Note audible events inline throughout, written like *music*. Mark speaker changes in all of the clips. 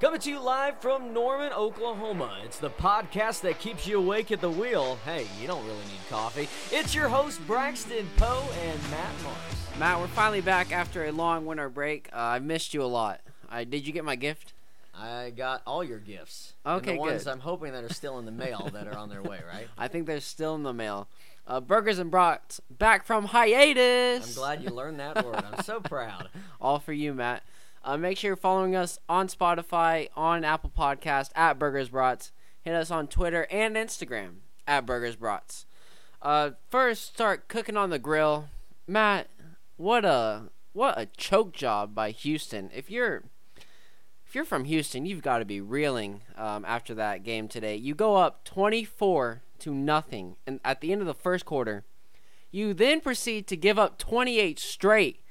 Speaker 1: Coming to you live from Norman, Oklahoma. It's the podcast that keeps you awake at the wheel. Hey, you don't really need coffee. It's your host, Braxton Poe and Matt Mars.
Speaker 2: Matt, we're finally back after a long winter break. Uh, I missed you a lot. I did you get my gift?
Speaker 1: I got all your gifts. And
Speaker 2: Okay,
Speaker 1: the ones
Speaker 2: good.
Speaker 1: I'm hoping that are still in the mail that are on their way, right? *laughs*
Speaker 2: I think they're still in the mail. Uh, Burgers and Brats back from hiatus.
Speaker 1: I'm glad you learned that word. I'm so proud. *laughs*
Speaker 2: All for you, Matt. Uh, make sure you're following us on Spotify, on Apple Podcast at Burgers Brats. Hit us on Twitter and Instagram at Burgers Brats. Uh, first, start cooking on the grill. Matt, what a what a choke job by Houston. If you're if you're from Houston, you've got to be reeling um, after that game today. You go up 24 to nothing, and at the end of the first quarter, you then proceed to give up 28 straight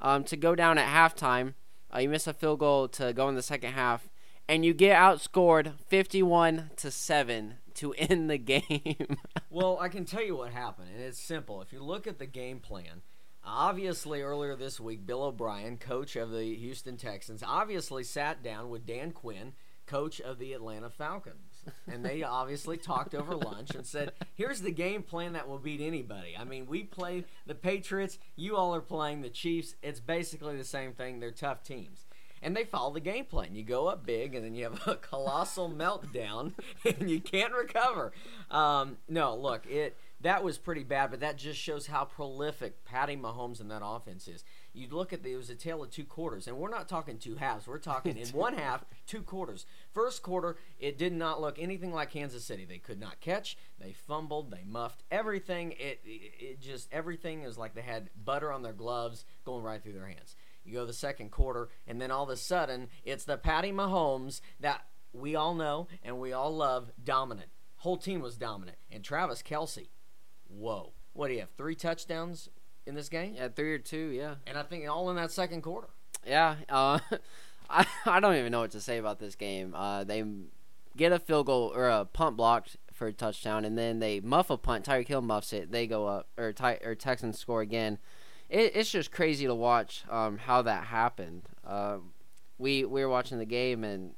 Speaker 2: um, to go down at halftime. Uh, you miss a field goal to go in the second half, and you get outscored 51 to seven to *laughs* end the game. *laughs*
Speaker 1: Well, I can tell you what happened, and it's simple. If you look at the game plan, obviously earlier this week, Bill O'Brien, coach of the Houston Texans, obviously sat down with Dan Quinn, coach of the Atlanta Falcons. And they obviously talked over lunch and said, here's the game plan that will beat anybody. I mean, we play the Patriots, you all are playing the Chiefs. It's basically the same thing. They're tough teams. And they follow the game plan. You go up big, and then you have a *laughs* colossal meltdown, *laughs* and you can't recover. Um, no, look, it that was pretty bad, but that just shows how prolific Patty Mahomes and that offense is. You look at the, it was a tale of two quarters, and we're not talking two halves. We're talking in *laughs* one half, two quarters. First quarter, it did not look anything like Kansas City. They could not catch. They fumbled. They muffed everything. It, it, it just everything is like they had butter on their gloves going right through their hands. You go the second quarter, and then all of a sudden, it's the Patty Mahomes that we all know and we all love dominant. Whole team was dominant. And Travis Kelce, whoa. What do you have? Three touchdowns in this game?
Speaker 2: yeah, three or two, yeah.
Speaker 1: And I think all in that second quarter.
Speaker 2: Yeah, uh, *laughs* I I don't even know what to say about this game. Uh, they get a field goal or a punt blocked for a touchdown, and then they muff a punt. Tyreek Hill muffs it. They go up, or Ty, or Texans score again. It, it's just crazy to watch um, how that happened. Uh, we we were watching the game, and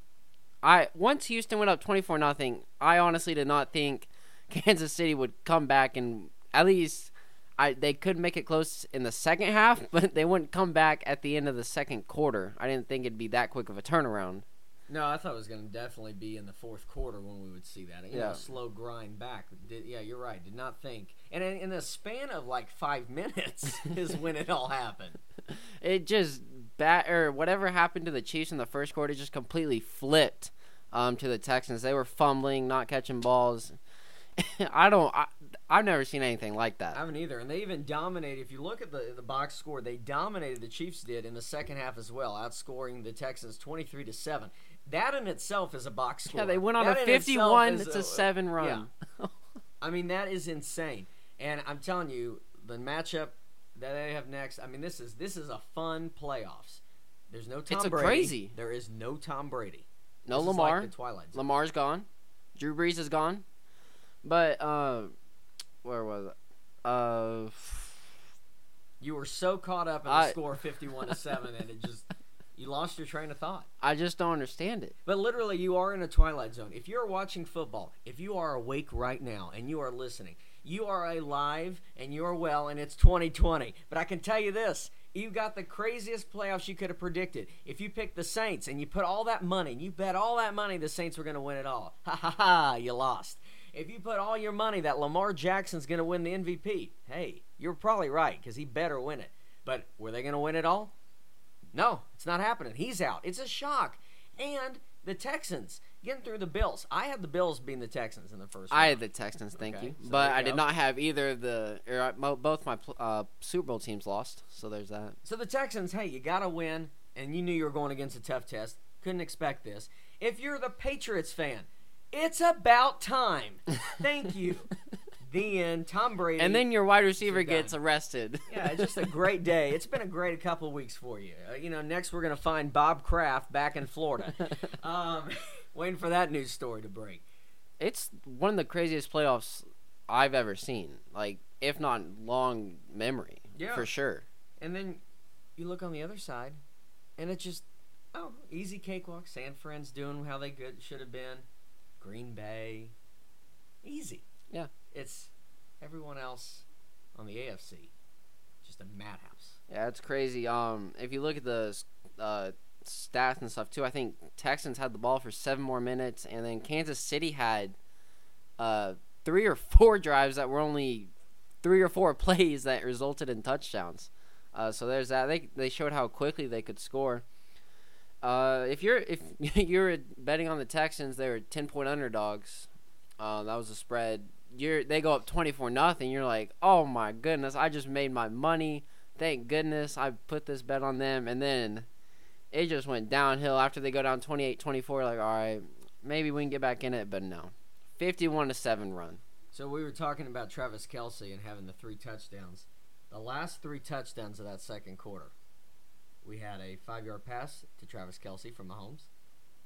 Speaker 2: I once Houston went up twenty four nothing. I honestly did not think *laughs* Kansas City would come back and at least I they could make it close in the second half, *laughs* but they wouldn't come back at the end of the second quarter. I didn't think it'd be that quick of a turnaround.
Speaker 1: No, I thought it was going to definitely be in the fourth quarter when we would see that. You
Speaker 2: Yeah.
Speaker 1: know, slow grind back. Did, yeah, you're right. Did not think. And in, in the span of like five *laughs* minutes is when it all happened. *laughs*
Speaker 2: It just bat or whatever happened to the Chiefs in the first quarter just completely flipped um, to the Texans. They were fumbling, not catching balls. I don't. I, I've never seen anything like that.
Speaker 1: I haven't either. And they even dominated. If you look at the the box score, they dominated. The Chiefs did in the second half as well, outscoring the Texans twenty three to seven. That in itself is a box score.
Speaker 2: Yeah, they went on
Speaker 1: That
Speaker 2: a fifty-one
Speaker 1: is
Speaker 2: to
Speaker 1: a-
Speaker 2: seven run. *laughs*
Speaker 1: I mean, that is insane. And I'm telling you, the matchup that they have next. I mean, this is this is a fun playoffs. There's no Tom
Speaker 2: It's
Speaker 1: Brady.
Speaker 2: crazy.
Speaker 1: There is no Tom Brady.
Speaker 2: no
Speaker 1: This is
Speaker 2: Lamar.
Speaker 1: Like Twilight Zone.
Speaker 2: Lamar's gone. Drew Brees is gone. But uh, where was it? Uh,
Speaker 1: You were so caught up in the
Speaker 2: I-
Speaker 1: score, fifty-one to seven, and it just you lost your train of thought.
Speaker 2: I just don't understand it.
Speaker 1: But literally, you are in a twilight zone. If you're watching football, if you are awake right now and you are listening, you are alive and you are well, and it's 2020. But I can tell you this. You got the craziest playoffs you could have predicted. If you picked the Saints and you put all that money, and you bet all that money the Saints were going to win it all, ha ha ha, you lost. If you put all your money that Lamar Jackson's going to win the MVP, hey, you're probably right because he better win it. But were they going to win it all? No, it's not happening. He's out. It's a shock. And the Texans getting through the Bills. I had the Bills being the Texans in the first.
Speaker 2: I
Speaker 1: round.
Speaker 2: had the Texans, thank
Speaker 1: Okay,
Speaker 2: you,
Speaker 1: so
Speaker 2: but
Speaker 1: you
Speaker 2: I did not have either of the. Or both my uh, Super Bowl teams lost, so there's that.
Speaker 1: So the Texans, hey, you got to win, and you knew you were going against a tough test. Couldn't expect this. If you're the Patriots fan, it's about time. Thank you. *laughs* the end. Tom Brady.
Speaker 2: And then your wide receiver gets arrested. *laughs*
Speaker 1: yeah, it's just a great day. It's been a great couple of weeks for you. Uh, you know, next we're gonna find Bob Kraft back in Florida. *laughs* um, waiting for that news story to break.
Speaker 2: it's one of the craziest playoffs I've ever seen. Like, if not long memory,
Speaker 1: Yeah.
Speaker 2: for sure.
Speaker 1: And then you look on the other side, and it's just Oh, easy cakewalk. San Fran's doing how they good should have been. Green Bay, easy.
Speaker 2: Yeah.
Speaker 1: It's everyone else on the AFC, just a madhouse.
Speaker 2: Yeah, it's crazy. Um, if you look at the uh, stats and stuff too, I think Texans had the ball for seven more minutes, and then Kansas City had uh, three or four *laughs* drives that were only three or four *laughs* plays that resulted in touchdowns. Uh, so there's that. They they showed how quickly they could score. Uh, if you're if *laughs* you're betting on the Texans, they were ten point underdogs. Uh, that was the spread. You're they go up twenty four nothing. You're like, oh my goodness, I just made my money. Thank goodness I put this bet on them. And then it just went downhill after they go down 28-24. Like, all right, maybe we can get back in it, but no, fifty-one to seven run.
Speaker 1: So we were talking about Travis Kelce and having the three touchdowns. The last three touchdowns of that second quarter, we had a five-yard pass to Travis Kelce from Mahomes,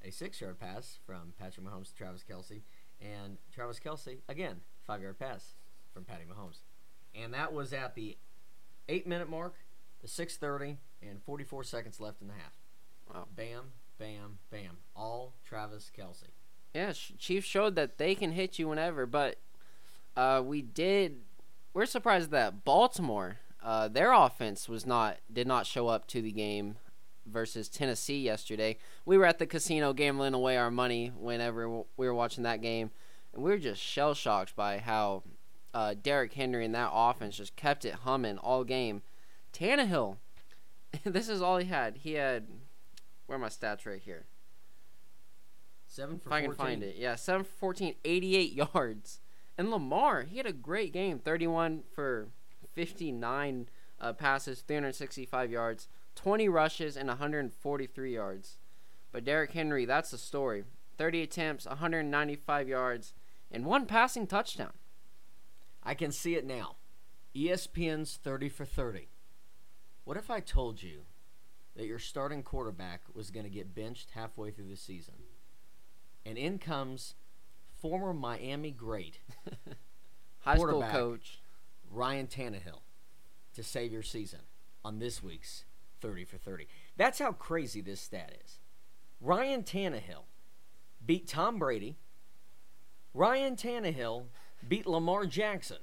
Speaker 1: a six-yard pass from Patrick Mahomes to Travis Kelce, and Travis Kelce again five-yard pass from Patty Mahomes, and that was at the eight-minute mark, the six thirty, and forty-four seconds left in the half.
Speaker 2: Wow.
Speaker 1: Bam, bam, bam, all Travis Kelce.
Speaker 2: Yeah, Ch- Chiefs showed that they can hit you whenever, but uh, we did. We're surprised that Baltimore, uh, their offense was not did not show up to the game versus Tennessee yesterday. We were at the casino gambling away our money whenever we were watching that game, and we were just shell shocked by how uh, Derrick Henry and that offense just kept it humming all game. Tannehill, *laughs* this is all he had. He had where are my stats right here?
Speaker 1: Seven for
Speaker 2: if I can find it. Yeah, 7 for 14, 88 *laughs* yards. And Lamar, he had a great game. 31 for 59 uh, passes, 365 yards, 20 rushes, and 143 yards. But Derrick Henry, that's the story. 30 attempts, 195 yards, and one passing touchdown.
Speaker 1: I can see it now. ESPN's 30 for 30. What if I told you that your starting quarterback was going to get benched halfway through the season? And in comes former Miami great *laughs*
Speaker 2: High school coach.
Speaker 1: Ryan Tannehill to save your season on this week's 30 for 30. That's how crazy this stat is. Ryan Tannehill beat Tom Brady. Ryan Tannehill beat Lamar Jackson.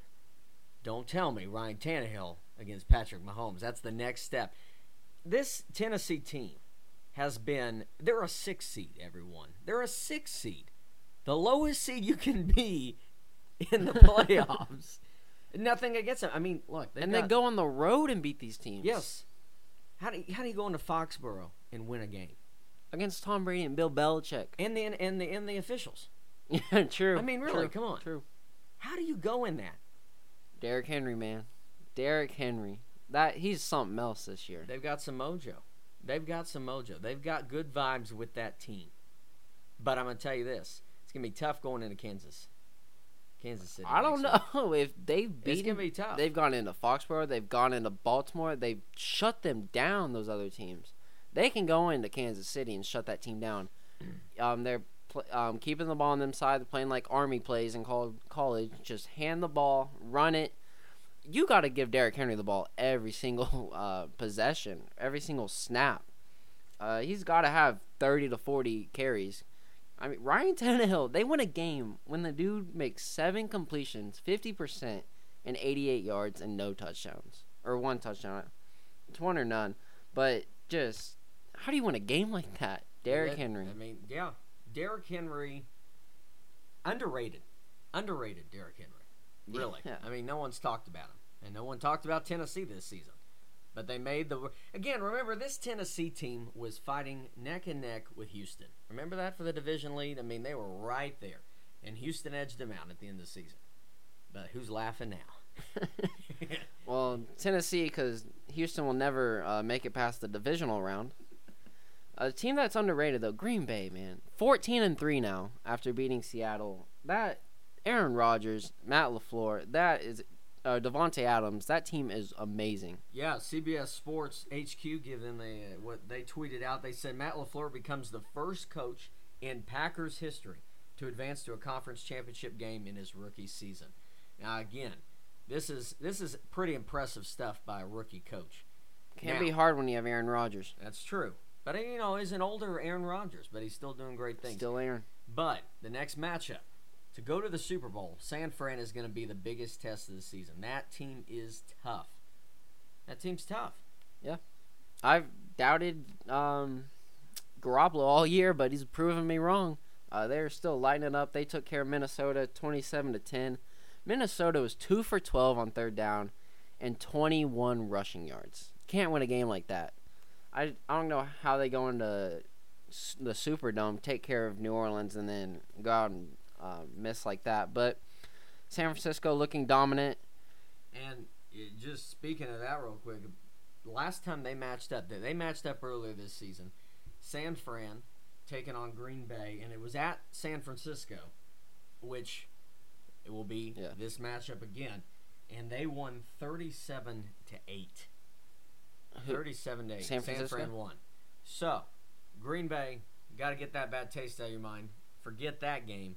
Speaker 1: Don't tell me Ryan Tannehill against Patrick Mahomes. That's the next step. This Tennessee team has been, they're a six seed, everyone. They're a six seed. The lowest seed you can be in the *laughs* playoffs. Nothing against them. I mean, look,
Speaker 2: And
Speaker 1: got-
Speaker 2: they go on the road and beat these teams.
Speaker 1: Yes. How do you, how do you go into Foxborough and win a game?
Speaker 2: Against Tom Brady and Bill Belichick.
Speaker 1: And the and the and the officials.
Speaker 2: Yeah, *laughs* true.
Speaker 1: I mean, really,
Speaker 2: true,
Speaker 1: come on.
Speaker 2: True.
Speaker 1: How do you go in that?
Speaker 2: Derrick Henry, man. Derrick Henry. That he's something else this year.
Speaker 1: They've got some mojo. They've got some mojo. They've got good vibes with that team. But I'm gonna tell you this: it's gonna be tough going into Kansas. Kansas City.
Speaker 2: I don't
Speaker 1: next week.
Speaker 2: know *laughs* if they've
Speaker 1: It's
Speaker 2: beaten.
Speaker 1: gonna be tough.
Speaker 2: They've gone into Foxborough. They've gone into Baltimore. They've shut them down. Those other teams. They can go into Kansas City and shut that team down. *clears throat* Um, they're pl- um, keeping the ball on them side. They're playing like Army plays in col- college. Just hand the ball, run it. You got to give Derrick Henry the ball every single *laughs* uh, possession, every single snap. Uh, he's got to have thirty to forty carries. I mean, Ryan Tannehill, they win a game when the dude makes seven completions, 50%, and 88 yards and no touchdowns. Or one touchdown. It's one or none. But just, how do you win a game like that? Derrick
Speaker 1: That-
Speaker 2: Henry.
Speaker 1: I mean, yeah, Derrick Henry, underrated, underrated. Derrick Henry, really. *laughs*
Speaker 2: Yeah.
Speaker 1: I mean, no one's talked about him, and no one talked about Tennessee this season. But they made the again. Remember, this Tennessee team was fighting neck and neck with Houston. Remember that for the division lead. I mean, they were right there, and Houston edged them out at the end of the season. But who's laughing now? *laughs*
Speaker 2: well, Tennessee, because Houston will never uh, make it past the divisional round. A team that's underrated though, Green Bay, man, fourteen and three now after beating Seattle. That Aaron Rodgers, Matt LaFleur, that is uh, Davante Adams. That team is amazing.
Speaker 1: Yeah, CBS Sports HQ give them the uh, what they tweeted out. They said Matt LaFleur becomes the first coach in Packers history to advance to a conference championship game in his rookie season. Now, again, this is this is pretty impressive stuff by a rookie coach.
Speaker 2: Can't
Speaker 1: Now-
Speaker 2: be hard when you have Aaron Rodgers.
Speaker 1: That's true, But you know, he's an older Aaron Rodgers, but he's still doing great things.
Speaker 2: Still Aaron.
Speaker 1: But the next matchup to go to the Super Bowl, San Fran is going to be the biggest test of the season. That team is tough. That team's tough. Yeah.
Speaker 2: I've doubted um, Garoppolo all year, but he's proven me wrong. Uh, they're still lighting up. They took care of Minnesota, twenty-seven to ten. Minnesota was two for twelve on third down, and twenty-one rushing yards. Can't win a game like that. I I don't know how they go into the Superdome, take care of New Orleans, and then go out and uh, miss like that. But San Francisco looking dominant.
Speaker 1: And just speaking of that, real quick, last time they matched up, they- they matched up earlier this season. San Fran taking on Green Bay, and it was at San Francisco, which it will be
Speaker 2: Yeah.
Speaker 1: this matchup again. And they won thirty-seven to eight. Thirty-seven to eight.
Speaker 2: San
Speaker 1: San Fran won. So, Green Bay, got to get that bad taste out of your mind. Forget that game,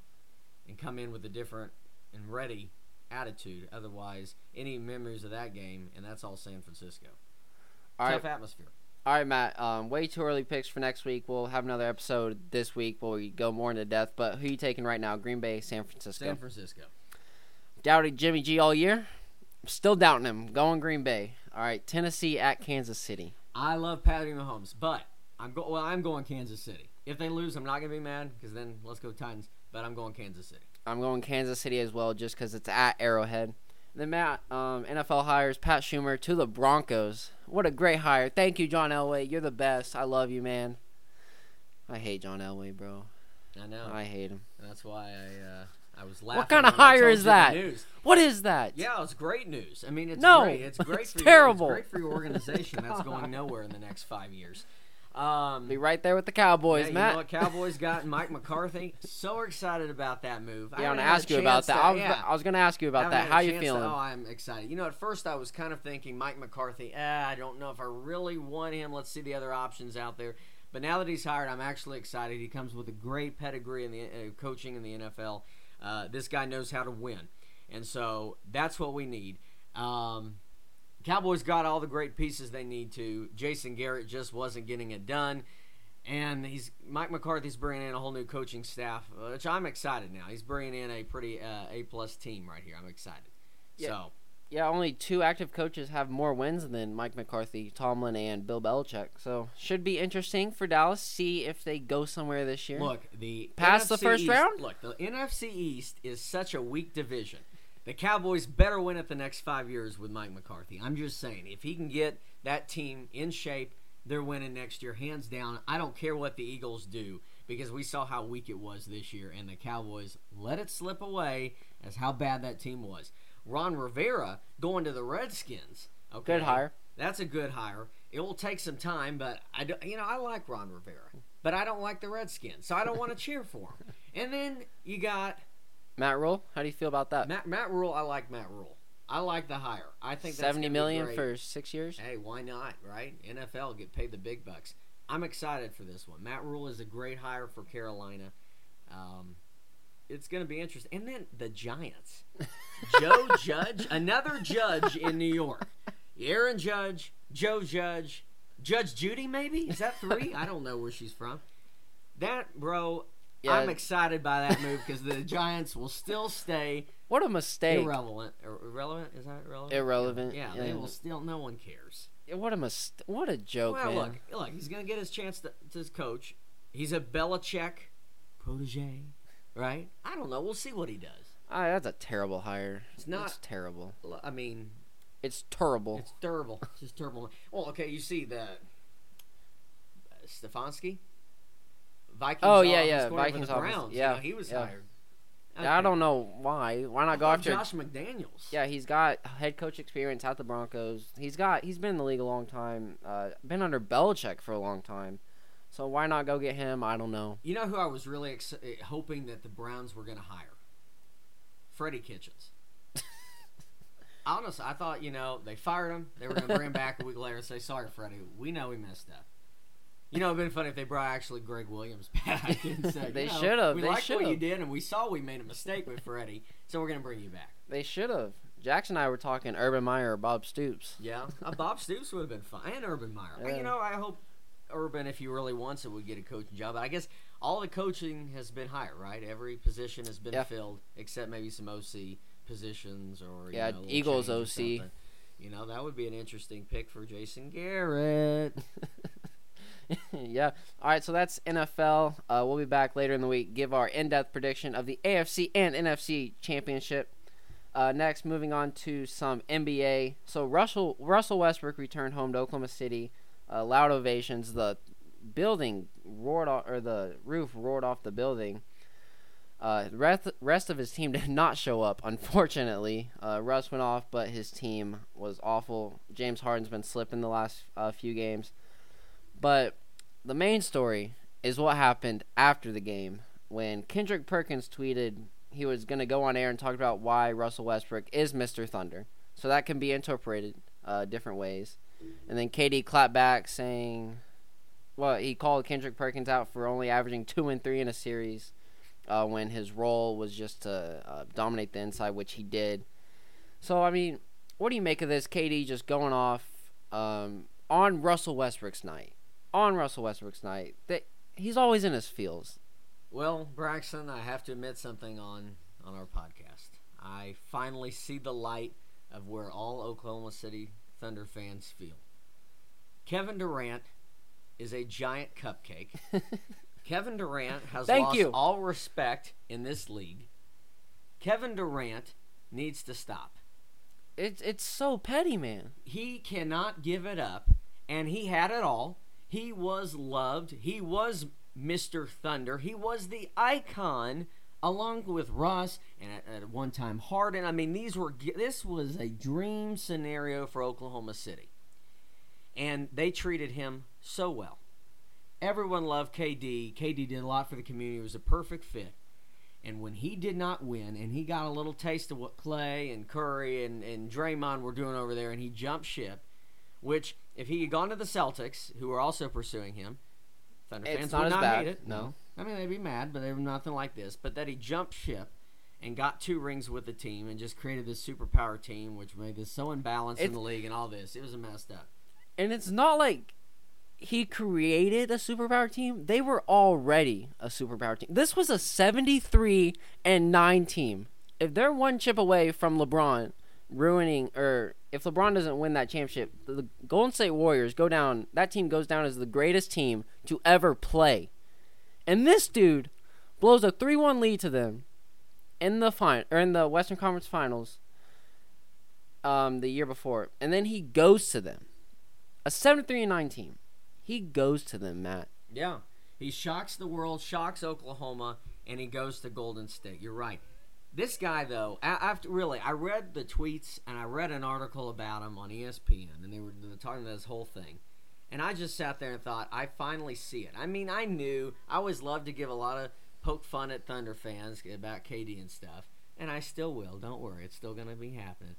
Speaker 1: and come in with a different and ready attitude. Otherwise, any memories of that game, and that's all San Francisco.
Speaker 2: All right,
Speaker 1: Tough atmosphere.
Speaker 2: All right, Matt. Um, way too early picks for next week. We'll have another episode this week where we go more into depth. But who you taking right now? Green Bay, San Francisco.
Speaker 1: San Francisco.
Speaker 2: Doubted Jimmy G all year. Still doubting him. Going Green Bay. All right, Tennessee at Kansas City.
Speaker 1: I love Patty Mahomes, but I'm go- well. I'm going Kansas City. If they lose, I'm not gonna be mad because then let's go Titans. But I'm going Kansas City.
Speaker 2: I'm going Kansas City as well, just because it's at Arrowhead. Then Matt, um, NFL hires Pat Shurmur to the Broncos. What a great hire! Thank you, John Elway. You're the best. I love you, man. I hate John Elway, bro.
Speaker 1: I know.
Speaker 2: I hate him.
Speaker 1: And that's why I uh, I was laughing. What kinda
Speaker 2: hire is that? What is that?
Speaker 1: Yeah, it's great news. I mean, it's
Speaker 2: No,
Speaker 1: great. It's *laughs* great
Speaker 2: it's
Speaker 1: for
Speaker 2: terrible.
Speaker 1: Your, it's great for your organization that's going *laughs* nowhere in the next five years. Um,
Speaker 2: Be right there with the Cowboys,
Speaker 1: yeah, you
Speaker 2: Matt.
Speaker 1: know what Cowboys got Mike McCarthy. So excited about that move.
Speaker 2: Yeah, I want to ask you about that. I was,
Speaker 1: yeah.
Speaker 2: Was going to ask you about that. How you
Speaker 1: chance to-
Speaker 2: feeling?
Speaker 1: oh, I'm excited. You know, at first I was kind of thinking Mike McCarthy. Eh, I don't know if I really want him. Let's see the other options out there. But now that he's hired, I'm actually excited. He comes with a great pedigree in the uh, coaching in the NFL. Uh, this guy knows how to win, and so that's what we need. Um, Cowboys got all the great pieces they need to. Jason Garrett just wasn't getting it done. And he's Mike McCarthy's bringing in a whole new coaching staff, which I'm excited now. He's bringing in a pretty uh, A plus team right here. I'm excited.
Speaker 2: Yeah.
Speaker 1: So
Speaker 2: Yeah, only two active coaches have more wins than Mike McCarthy, Tomlin, and Bill Belichick. So should be interesting for Dallas. See if they go somewhere this year.
Speaker 1: look, the
Speaker 2: Past the first
Speaker 1: East-
Speaker 2: round?
Speaker 1: Look, the NFC East is such a weak division. The Cowboys better win it the next five years with Mike McCarthy. I'm just saying, if he can get that team in shape, they're winning next year, hands down. I don't care what the Eagles do because we saw how weak it was this year, and the Cowboys let it slip away as how bad that team was. Ron Rivera going to the Redskins. Okay,
Speaker 2: Good hire.
Speaker 1: That's a good hire. It will take some time, but I do, you know I like Ron Rivera, but I don't like the Redskins, so I don't want to cheer for him. And then you got
Speaker 2: Matt Rhule, how do you feel about that?
Speaker 1: Matt Matt Rhule. I like Matt Rhule. I like the hire. I think that's
Speaker 2: Seventy
Speaker 1: great.
Speaker 2: for six years.
Speaker 1: Hey, why not? Right? NFL get paid the big bucks. I'm excited for this one. Matt Rhule is a great hire for Carolina. Um, it's going to be interesting. And then the Giants. *laughs* Joe Judge, another judge in New York. Aaron Judge, Joe Judge, Judge Judy, maybe? Is that three? I don't know where she's from. That, bro,
Speaker 2: Yeah.
Speaker 1: I'm excited by that move because the Giants will still stay
Speaker 2: What a mistake!
Speaker 1: irrelevant. Ir- Irrelevant? Is that irrelevant?
Speaker 2: Irrelevant,
Speaker 1: Yeah,
Speaker 2: yeah.
Speaker 1: they will still. No one cares.
Speaker 2: What a mis- What a joke,
Speaker 1: well,
Speaker 2: man.
Speaker 1: look, look, he's gonna get his chance to, to coach. He's a Belichick protege, right? I don't know. We'll see what he does.
Speaker 2: Ah, that's a terrible hire.
Speaker 1: It's not-
Speaker 2: It's terrible.
Speaker 1: I mean,
Speaker 2: It's terrible.
Speaker 1: it's terrible. It's just terrible. Well, okay, you see the uh, Stefanski, Vikings.
Speaker 2: Oh, yeah, yeah, Vikings
Speaker 1: the
Speaker 2: offense.
Speaker 1: Browns.
Speaker 2: Yeah,
Speaker 1: you know, he was
Speaker 2: yeah.
Speaker 1: hired.
Speaker 2: I don't know why. Why not go after?
Speaker 1: Josh McDaniels.
Speaker 2: Yeah, he's got head coach experience at the Broncos. He's got he's been in the league a long time. Uh, been under Belichick for a long time. So why not go get him? I don't know.
Speaker 1: You know who I was really ex- eh, hoping that the Browns were going to hire? Freddie Kitchens. *laughs* Honestly, I thought, you know, they fired him. They were going to bring him back a week later and say, sorry, Freddie, we know we messed up. You know, it'd been funny if they brought actually Gregg Williams *laughs* back and said, *laughs*
Speaker 2: They
Speaker 1: you know,
Speaker 2: should've,
Speaker 1: We
Speaker 2: they
Speaker 1: liked what you did, and we saw we made a mistake with Freddie, so we're going to bring you back.
Speaker 2: They should have. Jackson and I were talking Urban Meyer or Bob Stoops.
Speaker 1: Yeah, uh, Bob Stoops would have been fine, and Urban Meyer.
Speaker 2: Yeah.
Speaker 1: You know, I hope Urban, if he really wants it, would get a coaching job. But I guess all the coaching has been hired, right? Every position has been
Speaker 2: Yeah.
Speaker 1: filled except maybe some OC positions or you
Speaker 2: Yeah,
Speaker 1: know,
Speaker 2: Eagles OC.
Speaker 1: You know, that would be an interesting pick for Jason Garrett. *laughs* *laughs*
Speaker 2: yeah. All right, so that's NFL. Uh, we'll be back later in the week. Give our in-depth prediction of the AFC and NFC championship. Uh, next, moving on to some NBA. So Russell Russell Westbrook returned home to Oklahoma City. Uh, loud ovations. The building roared off, or the roof roared off the building. Uh, rest, rest of his team *laughs* did not show up, unfortunately. Uh, Russ went off, but his team was awful. James Harden's been slipping the last uh, few games. But the main story is what happened after the game when Kendrick Perkins tweeted he was going to go on air and talk about why Russell Westbrook is Mr. Thunder. So that can be interpreted uh, different ways. And then KD clapped back saying, well, he called Kendrick Perkins out for only averaging two and three in a series uh, when his role was just to uh, dominate the inside, which he did. So, I mean, what do you make of this? KD just going off um, on Russell Westbrook's night. On Russell Westbrook's night. That he's always in his feels.
Speaker 1: Well, Braxton, I have to admit something on on our podcast. I finally see the light of where all Oklahoma City Thunder fans feel. Kevin Durant is a giant cupcake. *laughs* Kevin Durant has
Speaker 2: Thank
Speaker 1: lost
Speaker 2: you.
Speaker 1: all respect in this league. Kevin Durant needs to stop.
Speaker 2: It's it's so petty, man.
Speaker 1: He cannot give it up, and he had it all. He was loved. He was Mr. Thunder. He was the icon, along with Russ and at, at one time Harden. I mean, these were this was a dream scenario for Oklahoma City, and they treated him so well. Everyone loved KD. KD did a lot for the community. He was a perfect fit. And when he did not win, and he got a little taste of what Clay and Curry and, and Draymond were doing over there, and he jumped ship, which, if he had gone to the Celtics, who were also pursuing him, Thunder
Speaker 2: It's
Speaker 1: fans
Speaker 2: not
Speaker 1: would not
Speaker 2: bad,
Speaker 1: hate it.
Speaker 2: no.
Speaker 1: I mean, they'd be mad, but they were nothing like this. But that he jumped ship and got two rings with the team and just created this superpower team, which made this so imbalanced in the league and all this. It was a messed up.
Speaker 2: And it's not like he created a superpower team. They were already a superpower team. This was a 73 and 9 team. If they're one chip away from LeBron ruining or if LeBron doesn't win that championship, the Golden State Warriors go down. That team goes down as the greatest team to ever play. And this dude blows a 3-1 lead to them in the fin- or in the Western Conference Finals um the year before. And then he goes to them a 73 and 9 team. He goes to them, Matt.
Speaker 1: Yeah. He shocks the world, shocks Oklahoma, and he goes to Golden State. You're right. This guy, though, after really, I read the tweets and I read an article about him on ESPN, and they were talking about this whole thing. And I just sat there and thought, I finally see it. I mean, I knew I always love to give a lot of poke fun at Thunder fans about KD and stuff, and I still will. Don't worry, it's still going to be happening.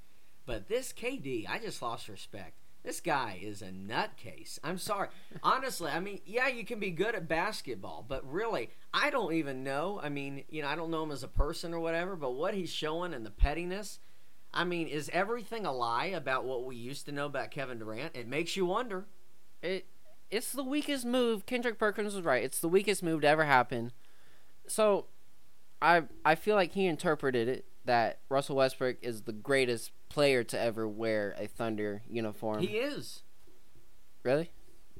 Speaker 1: But this KD, I just lost respect. This guy is a nutcase. I'm sorry. *laughs* Honestly, I mean, yeah, you can be good at basketball, but really, I don't even know. I mean, you know, I don't know him as a person or whatever, but what he's showing and the pettiness, I mean, is everything a lie about what we used to know about Kevin Durant? It makes you wonder.
Speaker 2: It it's the weakest move. Kendrick Perkins was right. It's the weakest move to ever happen. So, I I feel like he interpreted it that Russell Westbrook is the greatest player to ever wear a Thunder uniform.
Speaker 1: He is.
Speaker 2: really?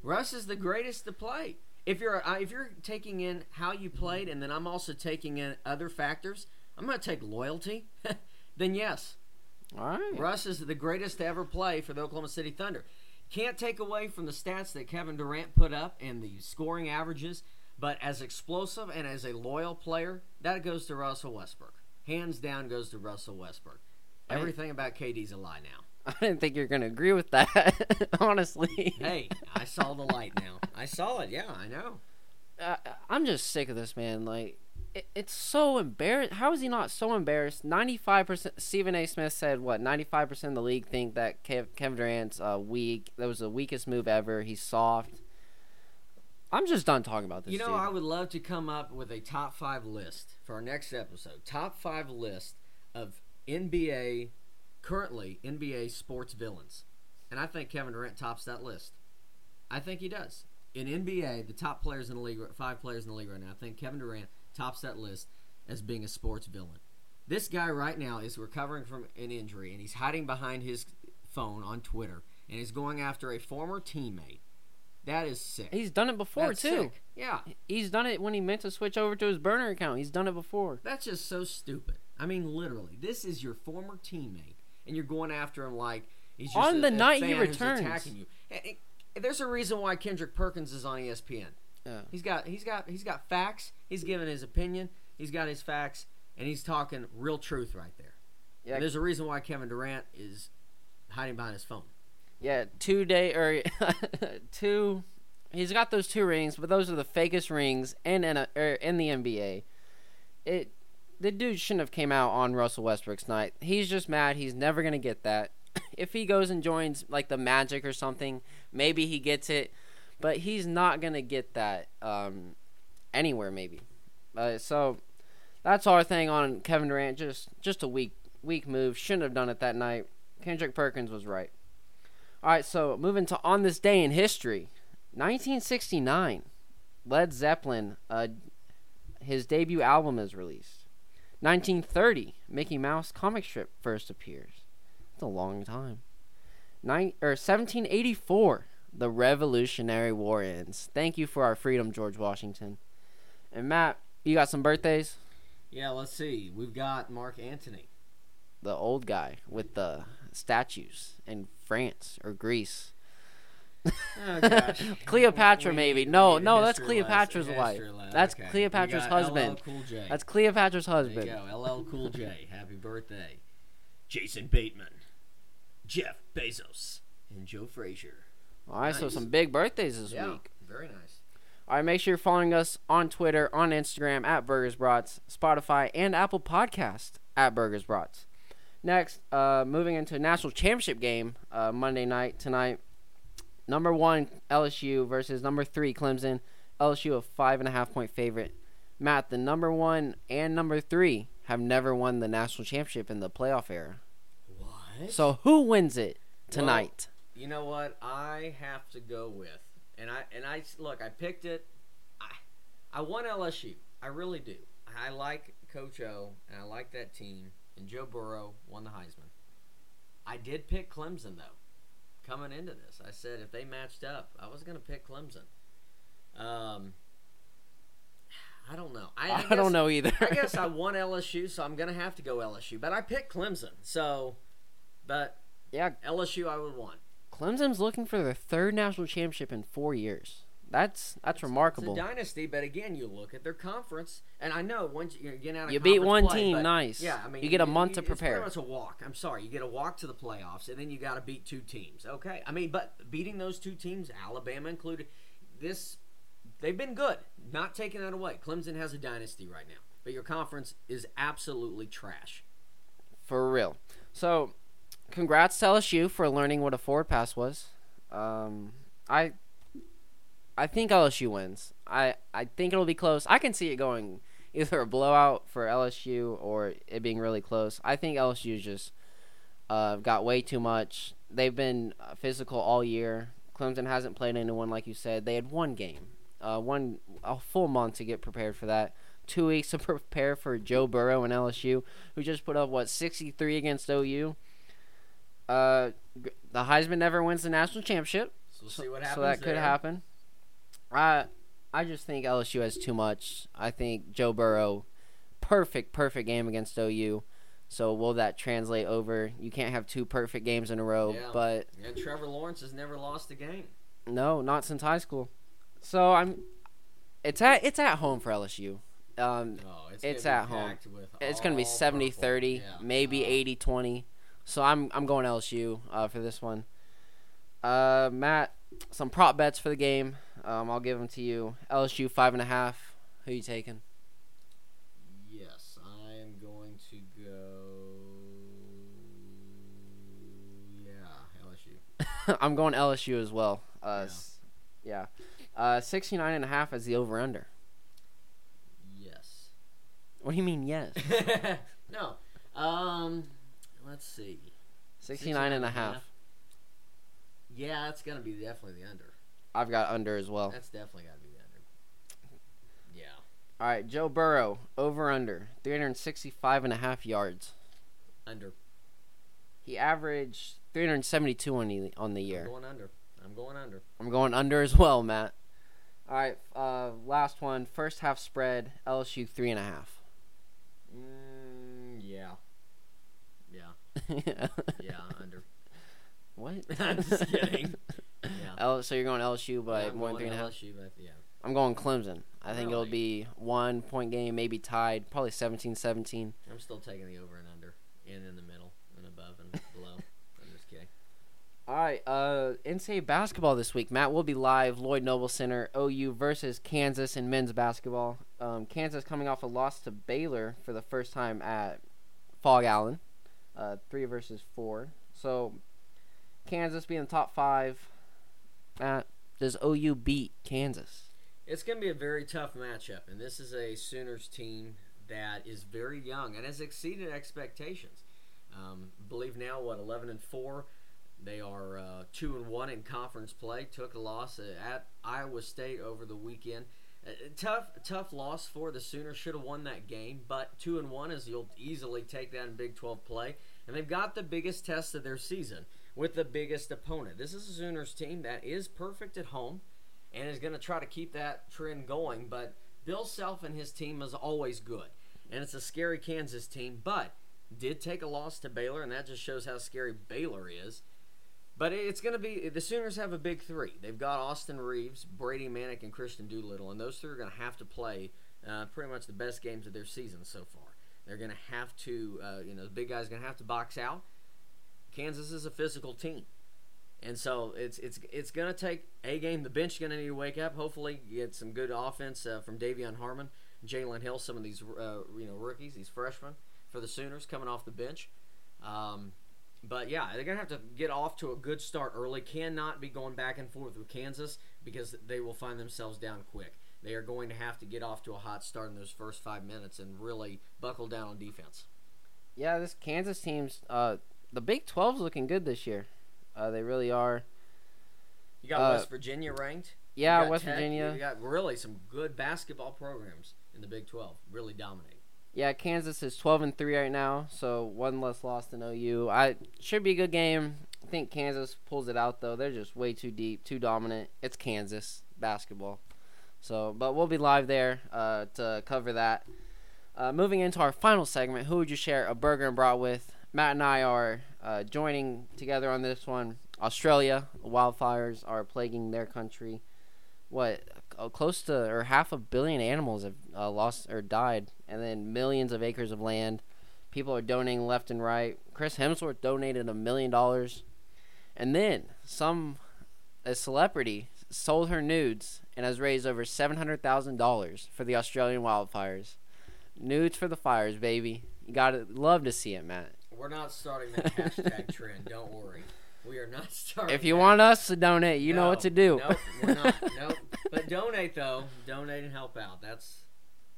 Speaker 1: Russ is the greatest to play. If you're uh, if you're taking in how you played, and then I'm also taking in other factors, I'm going to take loyalty. *laughs* then yes,
Speaker 2: All right.
Speaker 1: Russ is the greatest to ever play for the Oklahoma City Thunder. Can't take away from the stats that Kevin Durant put up and the scoring averages, but as explosive and as a loyal player, that goes to Russell Westbrook. Hands down goes to Russell Westbrook. Everything about KD's a lie now. *laughs*
Speaker 2: I didn't think you're gonna agree with that. *laughs* honestly.
Speaker 1: Hey, I saw the light now. I saw it. Yeah, I know.
Speaker 2: uh, I'm just sick of this man. Like, it, it's so embarrassed. How is he not so embarrassed? Ninety-five percent. Stephen A. Smith said what? Ninety-five percent of the league think that Kev, Kevin Durant's uh, weak. That was the weakest move ever. He's soft. I'm just done talking about this.
Speaker 1: You know,
Speaker 2: dude.
Speaker 1: I would love to come up with a top five list for our next episode. Top five list of NBA, currently NBA sports villains. And I think Kevin Durant tops that list. I think he does. in NBA, the top players in the league, five players in the league right now, I think Kevin Durant tops that list as being a sports villain. This guy right now is recovering from an injury, and he's hiding behind his phone on Twitter, and he's going after a former teammate. That is sick.
Speaker 2: He's done it before
Speaker 1: That's
Speaker 2: too.
Speaker 1: sick. Yeah,
Speaker 2: He's done it when he meant to switch over to his burner account. He's done it before.
Speaker 1: that's just so stupid. I mean, literally, this is your former teammate, and you're going after him like he's just
Speaker 2: On the
Speaker 1: a
Speaker 2: night he returns.
Speaker 1: attacking you. Eh, eh, There's a reason why Kendrick Perkins is on ESPN.
Speaker 2: Yeah.
Speaker 1: He's got he's got he's got facts. He's giving his opinion. He's got his facts, and he's talking real truth right there.
Speaker 2: Yeah.
Speaker 1: And there's a reason why Kevin Durant is hiding behind his phone.
Speaker 2: Yeah, two day or *laughs* two. He's got those two rings, but those are the fakest rings in in, er, in the NBA. It the dude shouldn't have came out on Russell Westbrook's night. He's just mad. He's never gonna get that. *coughs* if he goes and joins like the Magic or something, maybe he gets it, but he's not gonna get that um, anywhere. Maybe. Uh, so that's our thing on Kevin Durant. Just just a weak weak move. Shouldn't have done it that night. Kendrick Perkins was right. All right, so moving to on this day in history, 1969, Led Zeppelin, uh, his debut album is released. 1930, Mickey Mouse comic strip first appears. That's a long time. Nine or 1784, the Revolutionary War ends. Thank you for our freedom, George Washington. And Matt, you got some birthdays?
Speaker 1: Yeah, let's see. We've got Mark Antony.
Speaker 2: The old guy with the statues in France or Greece.
Speaker 1: Oh, gosh. *laughs*
Speaker 2: Cleopatra,
Speaker 1: We
Speaker 2: maybe. No,
Speaker 1: we need a
Speaker 2: no, that's Cleopatra's wife. That's
Speaker 1: Okay.
Speaker 2: Cleopatra's husband.
Speaker 1: LL Cool J.
Speaker 2: That's Cleopatra's
Speaker 1: there
Speaker 2: husband.
Speaker 1: you go. LL Cool J. *laughs* Happy birthday. Jason Bateman, Jeff Bezos, and Joe Frazier.
Speaker 2: All right, so some big birthdays this
Speaker 1: yeah,
Speaker 2: week.
Speaker 1: very nice.
Speaker 2: All right, make sure you're following us on Twitter, on Instagram at Burgers Brats, Spotify, and Apple Podcast at Burgers Brats. Next, uh, moving into a national championship game uh, Monday night tonight. Number one LSU versus number three Clemson. LSU a five and a half point favorite. Matt, the number one and number three have never won the national championship in the playoff era.
Speaker 1: What?
Speaker 2: So who wins it tonight?
Speaker 1: You know what? I have to go with, and I and I look. I picked it. I I want LSU. I really do. I like Coach O, and I like that team. And Joe Burrow won the Heisman. I did pick Clemson though. Coming into this, I said if they matched up, I was going to pick Clemson. Um, I don't know. I,
Speaker 2: I,
Speaker 1: guess-
Speaker 2: don't know either.
Speaker 1: I guess I *laughs* want LSU, so I'm going to have to go LSU. But I picked Clemson, so. But
Speaker 2: yeah,
Speaker 1: LSU, I would want.
Speaker 2: Clemson's looking for their third national championship in four years. That's that's remarkable.
Speaker 1: It's a dynasty, but again, you look at their conference, and I know once you're getting out of
Speaker 2: You beat one
Speaker 1: play,
Speaker 2: team, nice.
Speaker 1: Yeah, I mean,
Speaker 2: You get a month to prepare.
Speaker 1: much a walk. I'm sorry, you get a walk to the playoffs, and then you got to beat two teams. Okay, I mean, but beating those two teams, Alabama included, this they've been good. Not taking that away. Clemson has a dynasty right now, but your conference is absolutely trash.
Speaker 2: for real. So, congrats to LSU for learning what a forward pass was. Um, I I think LSU wins. I I think it'll be close. I can see it going either a blowout for LSU or it being really close. I think LSU's just uh, got way too much. They've been uh, physical all year. Clemson hasn't played anyone like you said. They had one game, uh, one a full month to get prepared for that. Two weeks to *laughs* prepare for Joe Burrow and LSU, who just put up what sixty three against OU. Uh, the Heisman never wins the national championship,
Speaker 1: So we'll see what happens.
Speaker 2: so that could happen. I I just think LSU has too much. I think Joe Burrow, perfect perfect game against OU. So will that translate over? You can't have two perfect games in a row,
Speaker 1: Yeah.
Speaker 2: but
Speaker 1: And Trevor Lawrence has never lost a game.
Speaker 2: no, not since high school. So I'm. It's at it's at home for LSU. Um,
Speaker 1: Oh, it's,
Speaker 2: It's at home. it's going to be
Speaker 1: all
Speaker 2: 70
Speaker 1: purple.
Speaker 2: 30,
Speaker 1: Yeah.
Speaker 2: maybe
Speaker 1: Uh,
Speaker 2: 80 20. So I'm I'm going LSU uh, for this one. Uh, Matt, some prop bets for the game. Um, I'll give them to you. LSU five and a half. Who you taking?
Speaker 1: Yes, I am going to go. Yeah, LSU. *laughs*
Speaker 2: I'm going LSU as well. Uh, s- yeah. Uh, 69 and a half as the over under.
Speaker 1: Yes.
Speaker 2: What do you mean yes? *laughs*
Speaker 1: no. Um, let's see.
Speaker 2: 69 and a half.
Speaker 1: Yeah, it's gonna be definitely the under.
Speaker 2: I've got under as well.
Speaker 1: That's definitely got to be the under. Yeah.
Speaker 2: All right, Joe Burrow over under 365 and a half yards.
Speaker 1: Under.
Speaker 2: He averaged 372 on the on the
Speaker 1: I'm
Speaker 2: year.
Speaker 1: going under. I'm going under.
Speaker 2: I'm going under as well, Matt. All right, uh, last one. First half spread. LSU three and a half.
Speaker 1: Mm, yeah. Yeah. *laughs* Yeah. under.
Speaker 2: what? *laughs*
Speaker 1: I'm just kidding. *laughs* Yeah.
Speaker 2: L- so you're going LSU by
Speaker 1: Yeah, I'm
Speaker 2: more than
Speaker 1: going
Speaker 2: three and a half.
Speaker 1: LSU, but yeah.
Speaker 2: I'm going Clemson. I think it'll be one point game, maybe tied, probably 17-17.
Speaker 1: I'm still taking the over and under, and in the middle, and above and *laughs* below. I'm just kidding.
Speaker 2: All right, uh, NCAA basketball this week. Matt we'll be live. Lloyd Noble Center, OU versus Kansas in men's basketball. Um, Kansas coming off a loss to Baylor for the first time at Phog Allen, uh, three versus four. So Kansas being the top five. Matt, does OU beat Kansas?
Speaker 1: It's going to be a very tough matchup, and this is a Sooners team that is very young and has exceeded expectations. Um, believe now what eleven and four, they are uh, two and one in conference play. Took a loss at Iowa State over the weekend. Uh, tough, tough loss for the Sooners. Should have won that game, but two and one is you'll easily take that in Big Twelve play, and they've got the biggest test of their season with the biggest opponent. This is a Sooners team that is perfect at home and is going to try to keep that trend going. But Bill Self and his team is always good, and it's a scary Kansas team. But did take a loss to Baylor, and that just shows how scary Baylor is. But it's going to be the Sooners have a big three. They've got Austin Reaves, Brady Manek, and Kristian Doolittle, and those three are going to have to play uh, pretty much the best games of their season so far. They're going to have to, uh, you know, the big guy's going to have to box out. Kansas is a physical team. And so it's it's it's gonna take a game. The bench is gonna need to wake up. Hopefully, get some good offense uh, from De'Vion Harmon, Jalen Hill, some of these uh, you know rookies, these freshmen for the Sooners coming off the bench. Um, but yeah, they're gonna have to get off to a good start early. Cannot be going back and forth with Kansas because they will find themselves down quick. They are going to have to get off to a hot start in those first five minutes and really buckle down on defense.
Speaker 2: Yeah, this Kansas team's uh, the Big 12's looking good this year. Uh, they really are.
Speaker 1: You got
Speaker 2: Uh,
Speaker 1: West Virginia ranked.
Speaker 2: Yeah, West
Speaker 1: Tech,
Speaker 2: Virginia.
Speaker 1: You got really some good basketball programs in the Big 12. Really dominate.
Speaker 2: Yeah, Kansas is 12 and 3 right now, so one less loss than OU. I should be a good game. I think Kansas pulls it out though. They're just way too deep, too dominant. It's Kansas basketball. So, but we'll be live there uh, to cover that. Uh, moving into our final segment, who would you share a burger and brat with? Matt and I are uh, joining together on this one. Australia wildfires are plaguing their country. What uh, close to or half a billion animals have uh, lost or died, and then millions of acres of land. People are donating left and right. Chris Hemsworth donated a million dollars, and then some a celebrity sold her nudes and has raised over seven hundred thousand dollars for the Australian wildfires. Nudes for the fires, baby. You gotta love to see it, Matt.
Speaker 1: We're not starting that hashtag *laughs* trend. Don't worry. We are not starting.
Speaker 2: If you
Speaker 1: that.
Speaker 2: want us to donate, you know what to do.
Speaker 1: Nope, we're not. *laughs* nope. But donate though. Donate and help out. That's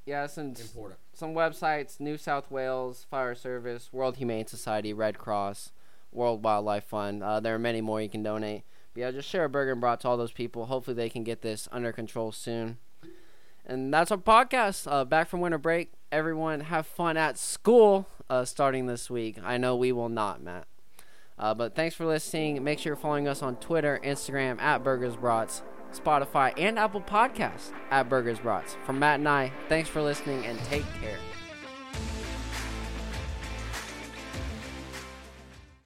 Speaker 2: yeah, some
Speaker 1: important.
Speaker 2: some websites: New South Wales Fire Service, World Humane Society, Red Cross, World Wildlife Fund. Uh, there are many more you can donate. But yeah, just share a burger and brat to all those people. Hopefully, they can get this under control soon. And that's our podcast. Uh, back from winter break. Everyone have fun at school uh, starting this week. I know we will not, Matt. Uh, but thanks for listening. Make sure you're following us on Twitter, Instagram at Burgers Brats, Spotify, and Apple Podcasts at Burgers Brats. From Matt and I, thanks for listening and take care.